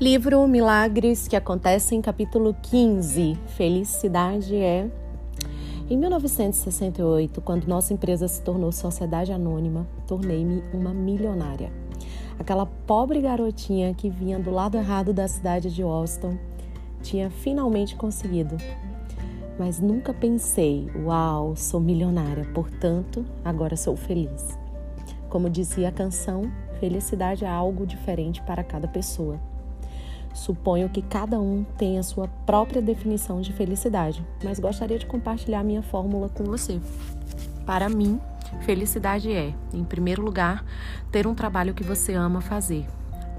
Livro Milagres que acontecem, capítulo 15. Felicidade é. Em 1968, quando nossa empresa se tornou sociedade anônima, tornei-me uma milionária. Aquela pobre garotinha que vinha do lado errado da cidade de Austin tinha finalmente conseguido. Mas nunca pensei, uau, sou milionária, portanto, agora sou feliz. Como dizia a canção, felicidade é algo diferente para cada pessoa. Suponho que cada um tem a sua própria definição de felicidade, mas gostaria de compartilhar minha fórmula com você. Para mim, felicidade é, em primeiro lugar, ter um trabalho que você ama fazer,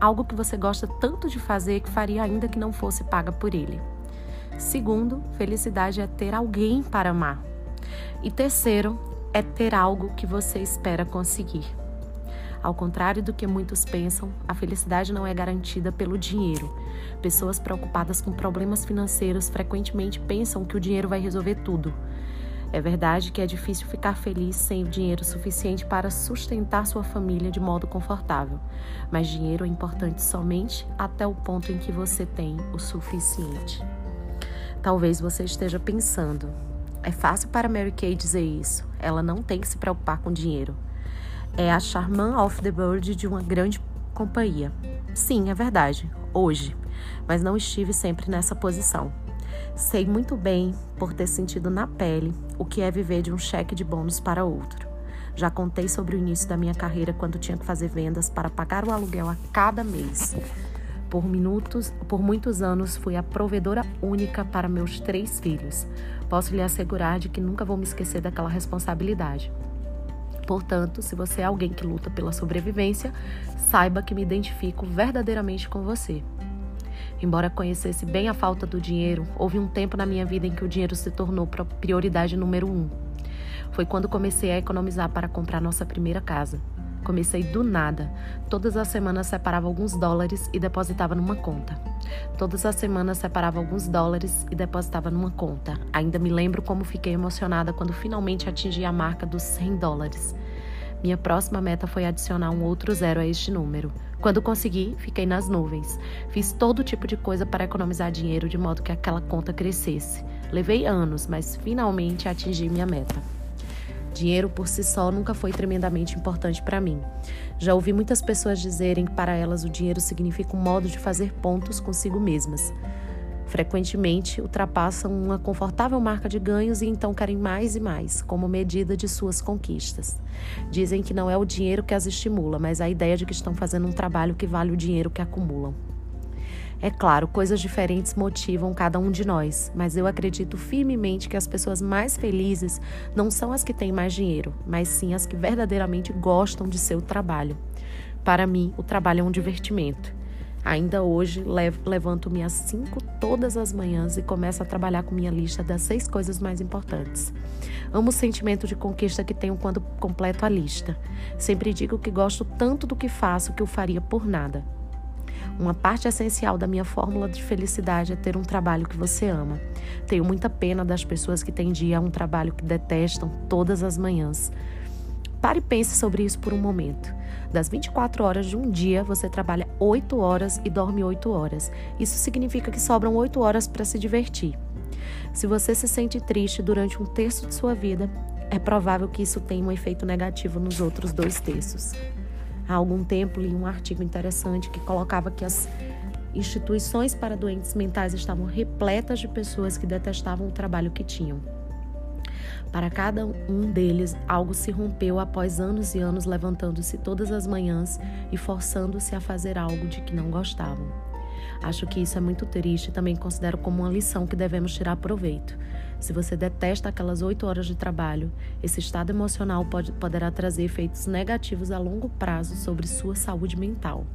algo que você gosta tanto de fazer que faria ainda que não fosse paga por ele. Segundo, felicidade é ter alguém para amar. E terceiro, é ter algo que você espera conseguir. Ao contrário do que muitos pensam, a felicidade não é garantida pelo dinheiro. Pessoas preocupadas com problemas financeiros frequentemente pensam que o dinheiro vai resolver tudo. É verdade que é difícil ficar feliz sem o dinheiro suficiente para sustentar sua família de modo confortável, mas dinheiro é importante somente até o ponto em que você tem o suficiente. Talvez você esteja pensando: é fácil para Mary Kay dizer isso, ela não tem que se preocupar com dinheiro é a Charman of the Bird de uma grande companhia. Sim, é verdade, hoje, mas não estive sempre nessa posição. Sei muito bem, por ter sentido na pele, o que é viver de um cheque de bônus para outro. Já contei sobre o início da minha carreira quando tinha que fazer vendas para pagar o aluguel a cada mês. Por minutos, por muitos anos fui a provedora única para meus três filhos. Posso lhe assegurar de que nunca vou me esquecer daquela responsabilidade. Portanto, se você é alguém que luta pela sobrevivência, saiba que me identifico verdadeiramente com você. Embora conhecesse bem a falta do dinheiro, houve um tempo na minha vida em que o dinheiro se tornou prioridade número um. Foi quando comecei a economizar para comprar nossa primeira casa. Comecei do nada. Todas as semanas separava alguns dólares e depositava numa conta. Todas as semanas separava alguns dólares e depositava numa conta. Ainda me lembro como fiquei emocionada quando finalmente atingi a marca dos 100 dólares. Minha próxima meta foi adicionar um outro zero a este número. Quando consegui, fiquei nas nuvens. Fiz todo tipo de coisa para economizar dinheiro de modo que aquela conta crescesse. Levei anos, mas finalmente atingi minha meta. Dinheiro por si só nunca foi tremendamente importante para mim. Já ouvi muitas pessoas dizerem que para elas o dinheiro significa um modo de fazer pontos consigo mesmas. Frequentemente ultrapassam uma confortável marca de ganhos e então querem mais e mais, como medida de suas conquistas. Dizem que não é o dinheiro que as estimula, mas a ideia de que estão fazendo um trabalho que vale o dinheiro que acumulam. É claro, coisas diferentes motivam cada um de nós, mas eu acredito firmemente que as pessoas mais felizes não são as que têm mais dinheiro, mas sim as que verdadeiramente gostam de seu trabalho. Para mim, o trabalho é um divertimento. Ainda hoje, levanto-me às 5 todas as manhãs e começo a trabalhar com minha lista das seis coisas mais importantes. Amo o sentimento de conquista que tenho quando completo a lista. Sempre digo que gosto tanto do que faço que eu faria por nada. Uma parte essencial da minha fórmula de felicidade é ter um trabalho que você ama. Tenho muita pena das pessoas que têm dia um trabalho que detestam todas as manhãs. Pare e pense sobre isso por um momento. Das 24 horas de um dia, você trabalha 8 horas e dorme 8 horas. Isso significa que sobram 8 horas para se divertir. Se você se sente triste durante um terço de sua vida, é provável que isso tenha um efeito negativo nos outros dois terços. Há algum tempo li um artigo interessante que colocava que as instituições para doentes mentais estavam repletas de pessoas que detestavam o trabalho que tinham. Para cada um deles, algo se rompeu após anos e anos levantando-se todas as manhãs e forçando-se a fazer algo de que não gostavam. Acho que isso é muito triste e também considero como uma lição que devemos tirar proveito. Se você detesta aquelas oito horas de trabalho, esse estado emocional pode, poderá trazer efeitos negativos a longo prazo sobre sua saúde mental.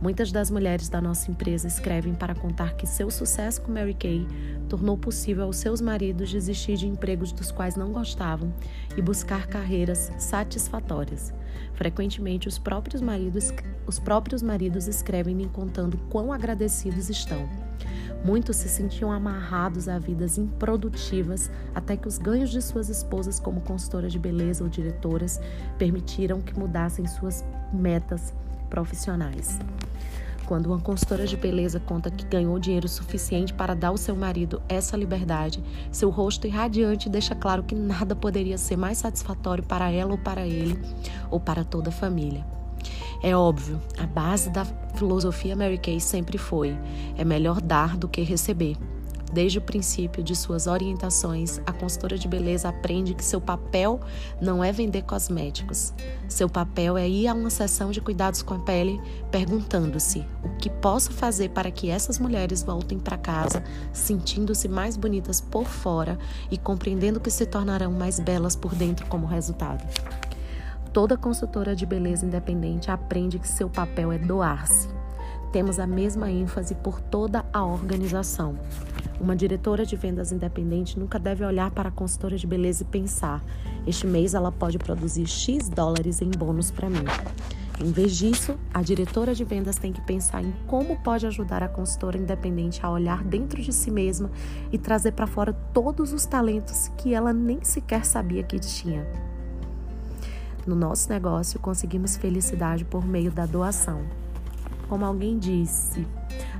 Muitas das mulheres da nossa empresa escrevem para contar que seu sucesso com Mary Kay tornou possível aos seus maridos desistir de empregos dos quais não gostavam e buscar carreiras satisfatórias. Frequentemente, os próprios maridos, os próprios maridos escrevem me contando quão agradecidos estão. Muitos se sentiam amarrados a vidas improdutivas até que os ganhos de suas esposas como consultora de beleza ou diretoras permitiram que mudassem suas metas profissionais. Quando uma consultora de beleza conta que ganhou dinheiro suficiente para dar ao seu marido essa liberdade, seu rosto irradiante deixa claro que nada poderia ser mais satisfatório para ela ou para ele, ou para toda a família. É óbvio, a base da filosofia Mary Kay sempre foi: é melhor dar do que receber. Desde o princípio de suas orientações, a consultora de beleza aprende que seu papel não é vender cosméticos. Seu papel é ir a uma sessão de cuidados com a pele perguntando-se: o que posso fazer para que essas mulheres voltem para casa sentindo-se mais bonitas por fora e compreendendo que se tornarão mais belas por dentro como resultado? Toda consultora de beleza independente aprende que seu papel é doar-se. Temos a mesma ênfase por toda a organização. Uma diretora de vendas independente nunca deve olhar para a consultora de beleza e pensar: este mês ela pode produzir X dólares em bônus para mim. Em vez disso, a diretora de vendas tem que pensar em como pode ajudar a consultora independente a olhar dentro de si mesma e trazer para fora todos os talentos que ela nem sequer sabia que tinha. No nosso negócio, conseguimos felicidade por meio da doação. Como alguém disse,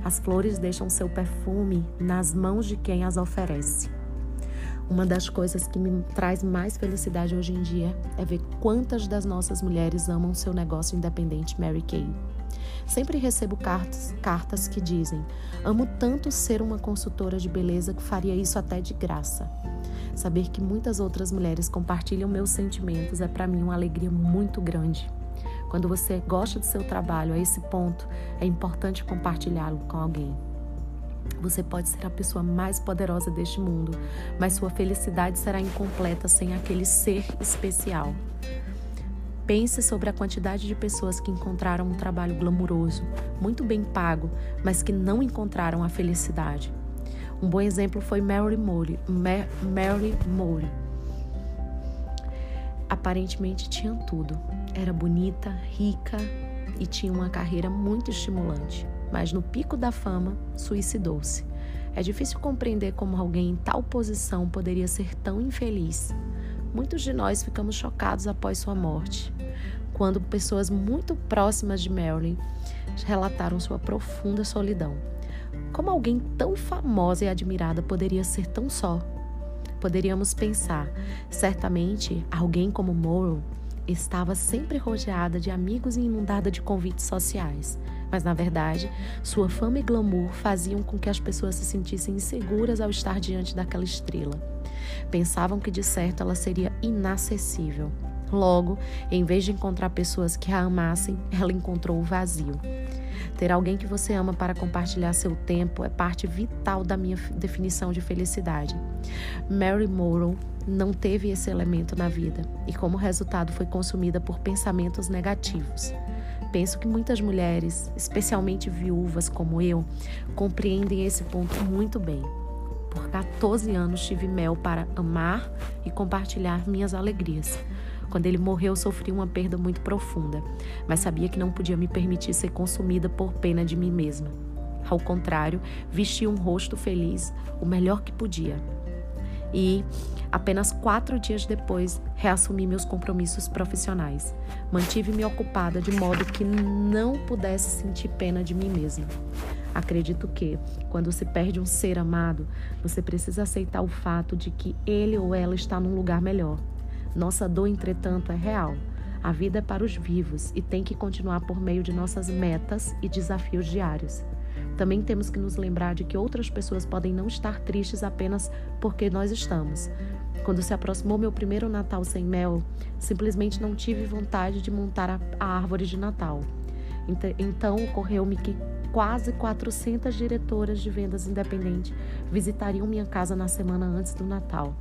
as flores deixam seu perfume nas mãos de quem as oferece. Uma das coisas que me traz mais felicidade hoje em dia é ver quantas das nossas mulheres amam seu negócio independente Mary Kay. Sempre recebo cartas, cartas que dizem: Amo tanto ser uma consultora de beleza que faria isso até de graça. Saber que muitas outras mulheres compartilham meus sentimentos é para mim uma alegria muito grande. Quando você gosta do seu trabalho a esse ponto, é importante compartilhá-lo com alguém. Você pode ser a pessoa mais poderosa deste mundo, mas sua felicidade será incompleta sem aquele ser especial. Pense sobre a quantidade de pessoas que encontraram um trabalho glamuroso, muito bem pago, mas que não encontraram a felicidade. Um bom exemplo foi Mary Moore. Mary Moore. Aparentemente tinha tudo, era bonita, rica e tinha uma carreira muito estimulante, mas no pico da fama, suicidou-se. É difícil compreender como alguém em tal posição poderia ser tão infeliz. Muitos de nós ficamos chocados após sua morte, quando pessoas muito próximas de Marilyn relataram sua profunda solidão. Como alguém tão famosa e admirada poderia ser tão só? Poderíamos pensar, certamente alguém como Morrow estava sempre rodeada de amigos e inundada de convites sociais. Mas, na verdade, sua fama e glamour faziam com que as pessoas se sentissem inseguras ao estar diante daquela estrela. Pensavam que, de certo, ela seria inacessível. Logo, em vez de encontrar pessoas que a amassem, ela encontrou o vazio. Ter alguém que você ama para compartilhar seu tempo é parte vital da minha definição de felicidade. Mary Morrow não teve esse elemento na vida e, como resultado, foi consumida por pensamentos negativos. Penso que muitas mulheres, especialmente viúvas como eu, compreendem esse ponto muito bem. Por 14 anos tive mel para amar e compartilhar minhas alegrias. Quando ele morreu, sofri uma perda muito profunda, mas sabia que não podia me permitir ser consumida por pena de mim mesma. Ao contrário, vesti um rosto feliz, o melhor que podia. E, apenas quatro dias depois, reassumi meus compromissos profissionais. Mantive-me ocupada de modo que não pudesse sentir pena de mim mesma. Acredito que, quando se perde um ser amado, você precisa aceitar o fato de que ele ou ela está num lugar melhor. Nossa dor, entretanto, é real. A vida é para os vivos e tem que continuar por meio de nossas metas e desafios diários. Também temos que nos lembrar de que outras pessoas podem não estar tristes apenas porque nós estamos. Quando se aproximou meu primeiro Natal sem mel, simplesmente não tive vontade de montar a, a árvore de Natal. Então ocorreu-me que quase 400 diretoras de vendas independentes visitariam minha casa na semana antes do Natal.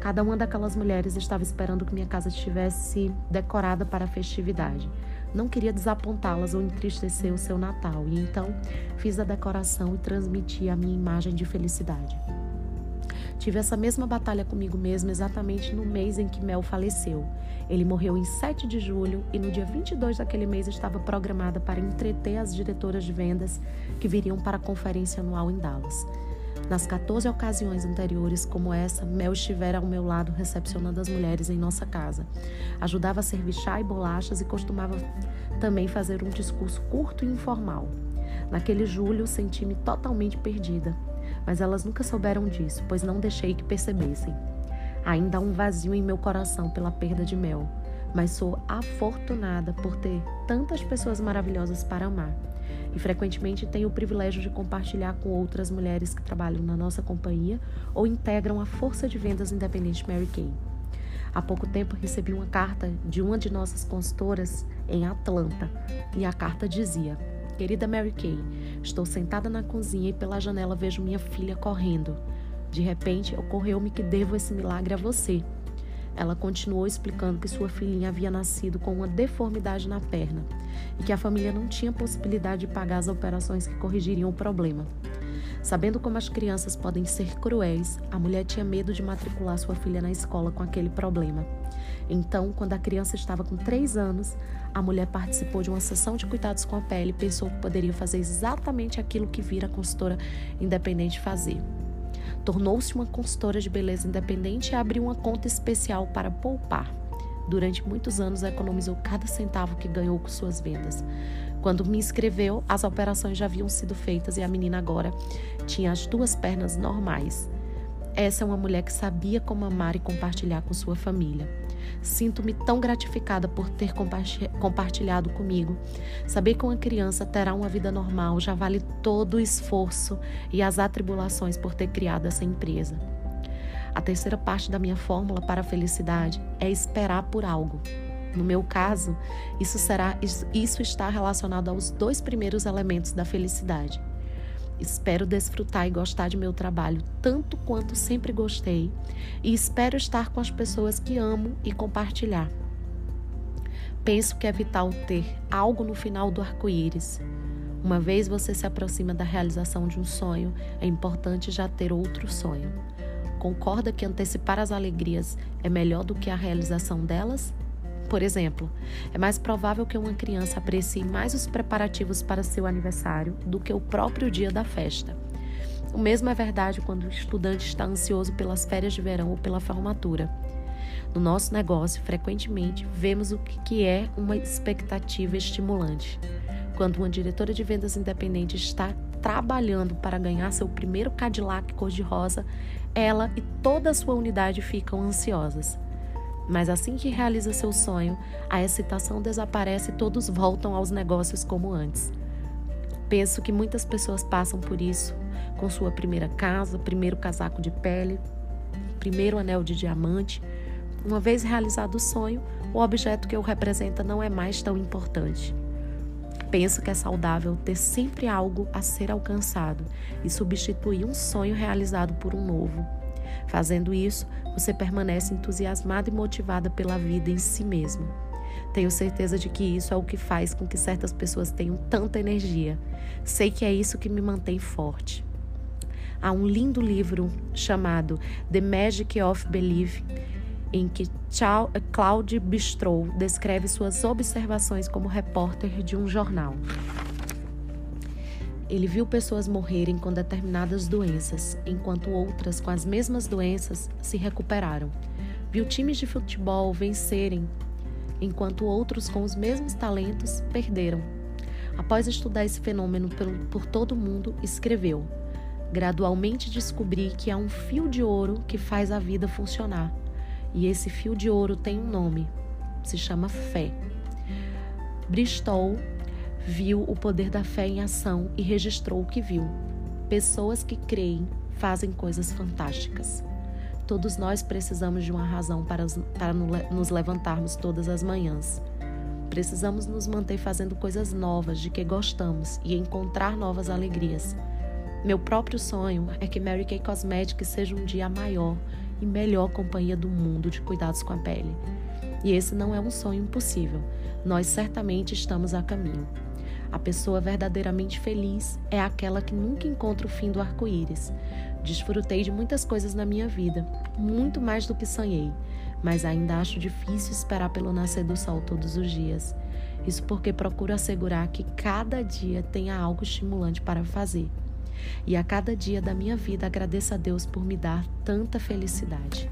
Cada uma daquelas mulheres estava esperando que minha casa estivesse decorada para a festividade. Não queria desapontá-las ou entristecer o seu Natal, e então fiz a decoração e transmiti a minha imagem de felicidade. Tive essa mesma batalha comigo mesma exatamente no mês em que Mel faleceu. Ele morreu em 7 de julho e no dia 22 daquele mês estava programada para entreter as diretoras de vendas que viriam para a conferência anual em Dallas. Nas 14 ocasiões anteriores, como essa, Mel estivera ao meu lado recepcionando as mulheres em nossa casa. Ajudava a servir chá e bolachas e costumava também fazer um discurso curto e informal. Naquele julho, senti-me totalmente perdida, mas elas nunca souberam disso, pois não deixei que percebessem. Ainda há um vazio em meu coração pela perda de Mel, mas sou afortunada por ter tantas pessoas maravilhosas para amar. E frequentemente tenho o privilégio de compartilhar com outras mulheres que trabalham na nossa companhia ou integram a força de vendas independente Mary Kay. Há pouco tempo recebi uma carta de uma de nossas consultoras em Atlanta e a carta dizia: Querida Mary Kay, estou sentada na cozinha e pela janela vejo minha filha correndo. De repente, ocorreu-me que devo esse milagre a você. Ela continuou explicando que sua filhinha havia nascido com uma deformidade na perna e que a família não tinha possibilidade de pagar as operações que corrigiriam o problema. Sabendo como as crianças podem ser cruéis, a mulher tinha medo de matricular sua filha na escola com aquele problema. Então, quando a criança estava com três anos, a mulher participou de uma sessão de cuidados com a pele e pensou que poderia fazer exatamente aquilo que vira a consultora independente fazer. Tornou-se uma consultora de beleza independente e abriu uma conta especial para poupar. Durante muitos anos, economizou cada centavo que ganhou com suas vendas. Quando me inscreveu, as operações já haviam sido feitas e a menina agora tinha as duas pernas normais. Essa é uma mulher que sabia como amar e compartilhar com sua família. Sinto-me tão gratificada por ter compartilhado comigo. Saber que uma criança terá uma vida normal já vale todo o esforço e as atribulações por ter criado essa empresa. A terceira parte da minha fórmula para a felicidade é esperar por algo. No meu caso, isso será isso está relacionado aos dois primeiros elementos da felicidade. Espero desfrutar e gostar de meu trabalho tanto quanto sempre gostei e espero estar com as pessoas que amo e compartilhar. Penso que é vital ter algo no final do arco-íris. Uma vez você se aproxima da realização de um sonho, é importante já ter outro sonho. Concorda que antecipar as alegrias é melhor do que a realização delas? Por exemplo, é mais provável que uma criança aprecie mais os preparativos para seu aniversário do que o próprio dia da festa. O mesmo é verdade quando o estudante está ansioso pelas férias de verão ou pela formatura. No nosso negócio, frequentemente, vemos o que é uma expectativa estimulante. Quando uma diretora de vendas independente está trabalhando para ganhar seu primeiro Cadillac cor-de-rosa, ela e toda a sua unidade ficam ansiosas. Mas assim que realiza seu sonho, a excitação desaparece e todos voltam aos negócios como antes. Penso que muitas pessoas passam por isso com sua primeira casa, primeiro casaco de pele, primeiro anel de diamante. Uma vez realizado o sonho, o objeto que o representa não é mais tão importante. Penso que é saudável ter sempre algo a ser alcançado e substituir um sonho realizado por um novo. Fazendo isso, você permanece entusiasmada e motivada pela vida em si mesma. Tenho certeza de que isso é o que faz com que certas pessoas tenham tanta energia. Sei que é isso que me mantém forte. Há um lindo livro chamado The Magic of Belief, em que Claude Bistrow descreve suas observações como repórter de um jornal. Ele viu pessoas morrerem com determinadas doenças, enquanto outras com as mesmas doenças se recuperaram. Viu times de futebol vencerem, enquanto outros com os mesmos talentos perderam. Após estudar esse fenômeno por, todo o mundo, escreveu: Gradualmente descobri que há um fio de ouro que faz a vida funcionar. E esse fio de ouro tem um nome: se chama fé. Bristol viu o poder da fé em ação e registrou o que viu. Pessoas que creem fazem coisas fantásticas. Todos nós precisamos de uma razão para, para nos levantarmos todas as manhãs. Precisamos nos manter fazendo coisas novas de que gostamos e encontrar novas alegrias. Meu próprio sonho é que Mary Kay Cosmetics seja um dia a maior e melhor companhia do mundo de cuidados com a pele. E esse não é um sonho impossível. Nós certamente estamos a caminho. A pessoa verdadeiramente feliz é aquela que nunca encontra o fim do arco-íris. Desfrutei de muitas coisas na minha vida, muito mais do que sonhei, mas ainda acho difícil esperar pelo nascer do sol todos os dias. Isso porque procuro assegurar que cada dia tenha algo estimulante para fazer. E a cada dia da minha vida agradeço a Deus por me dar tanta felicidade.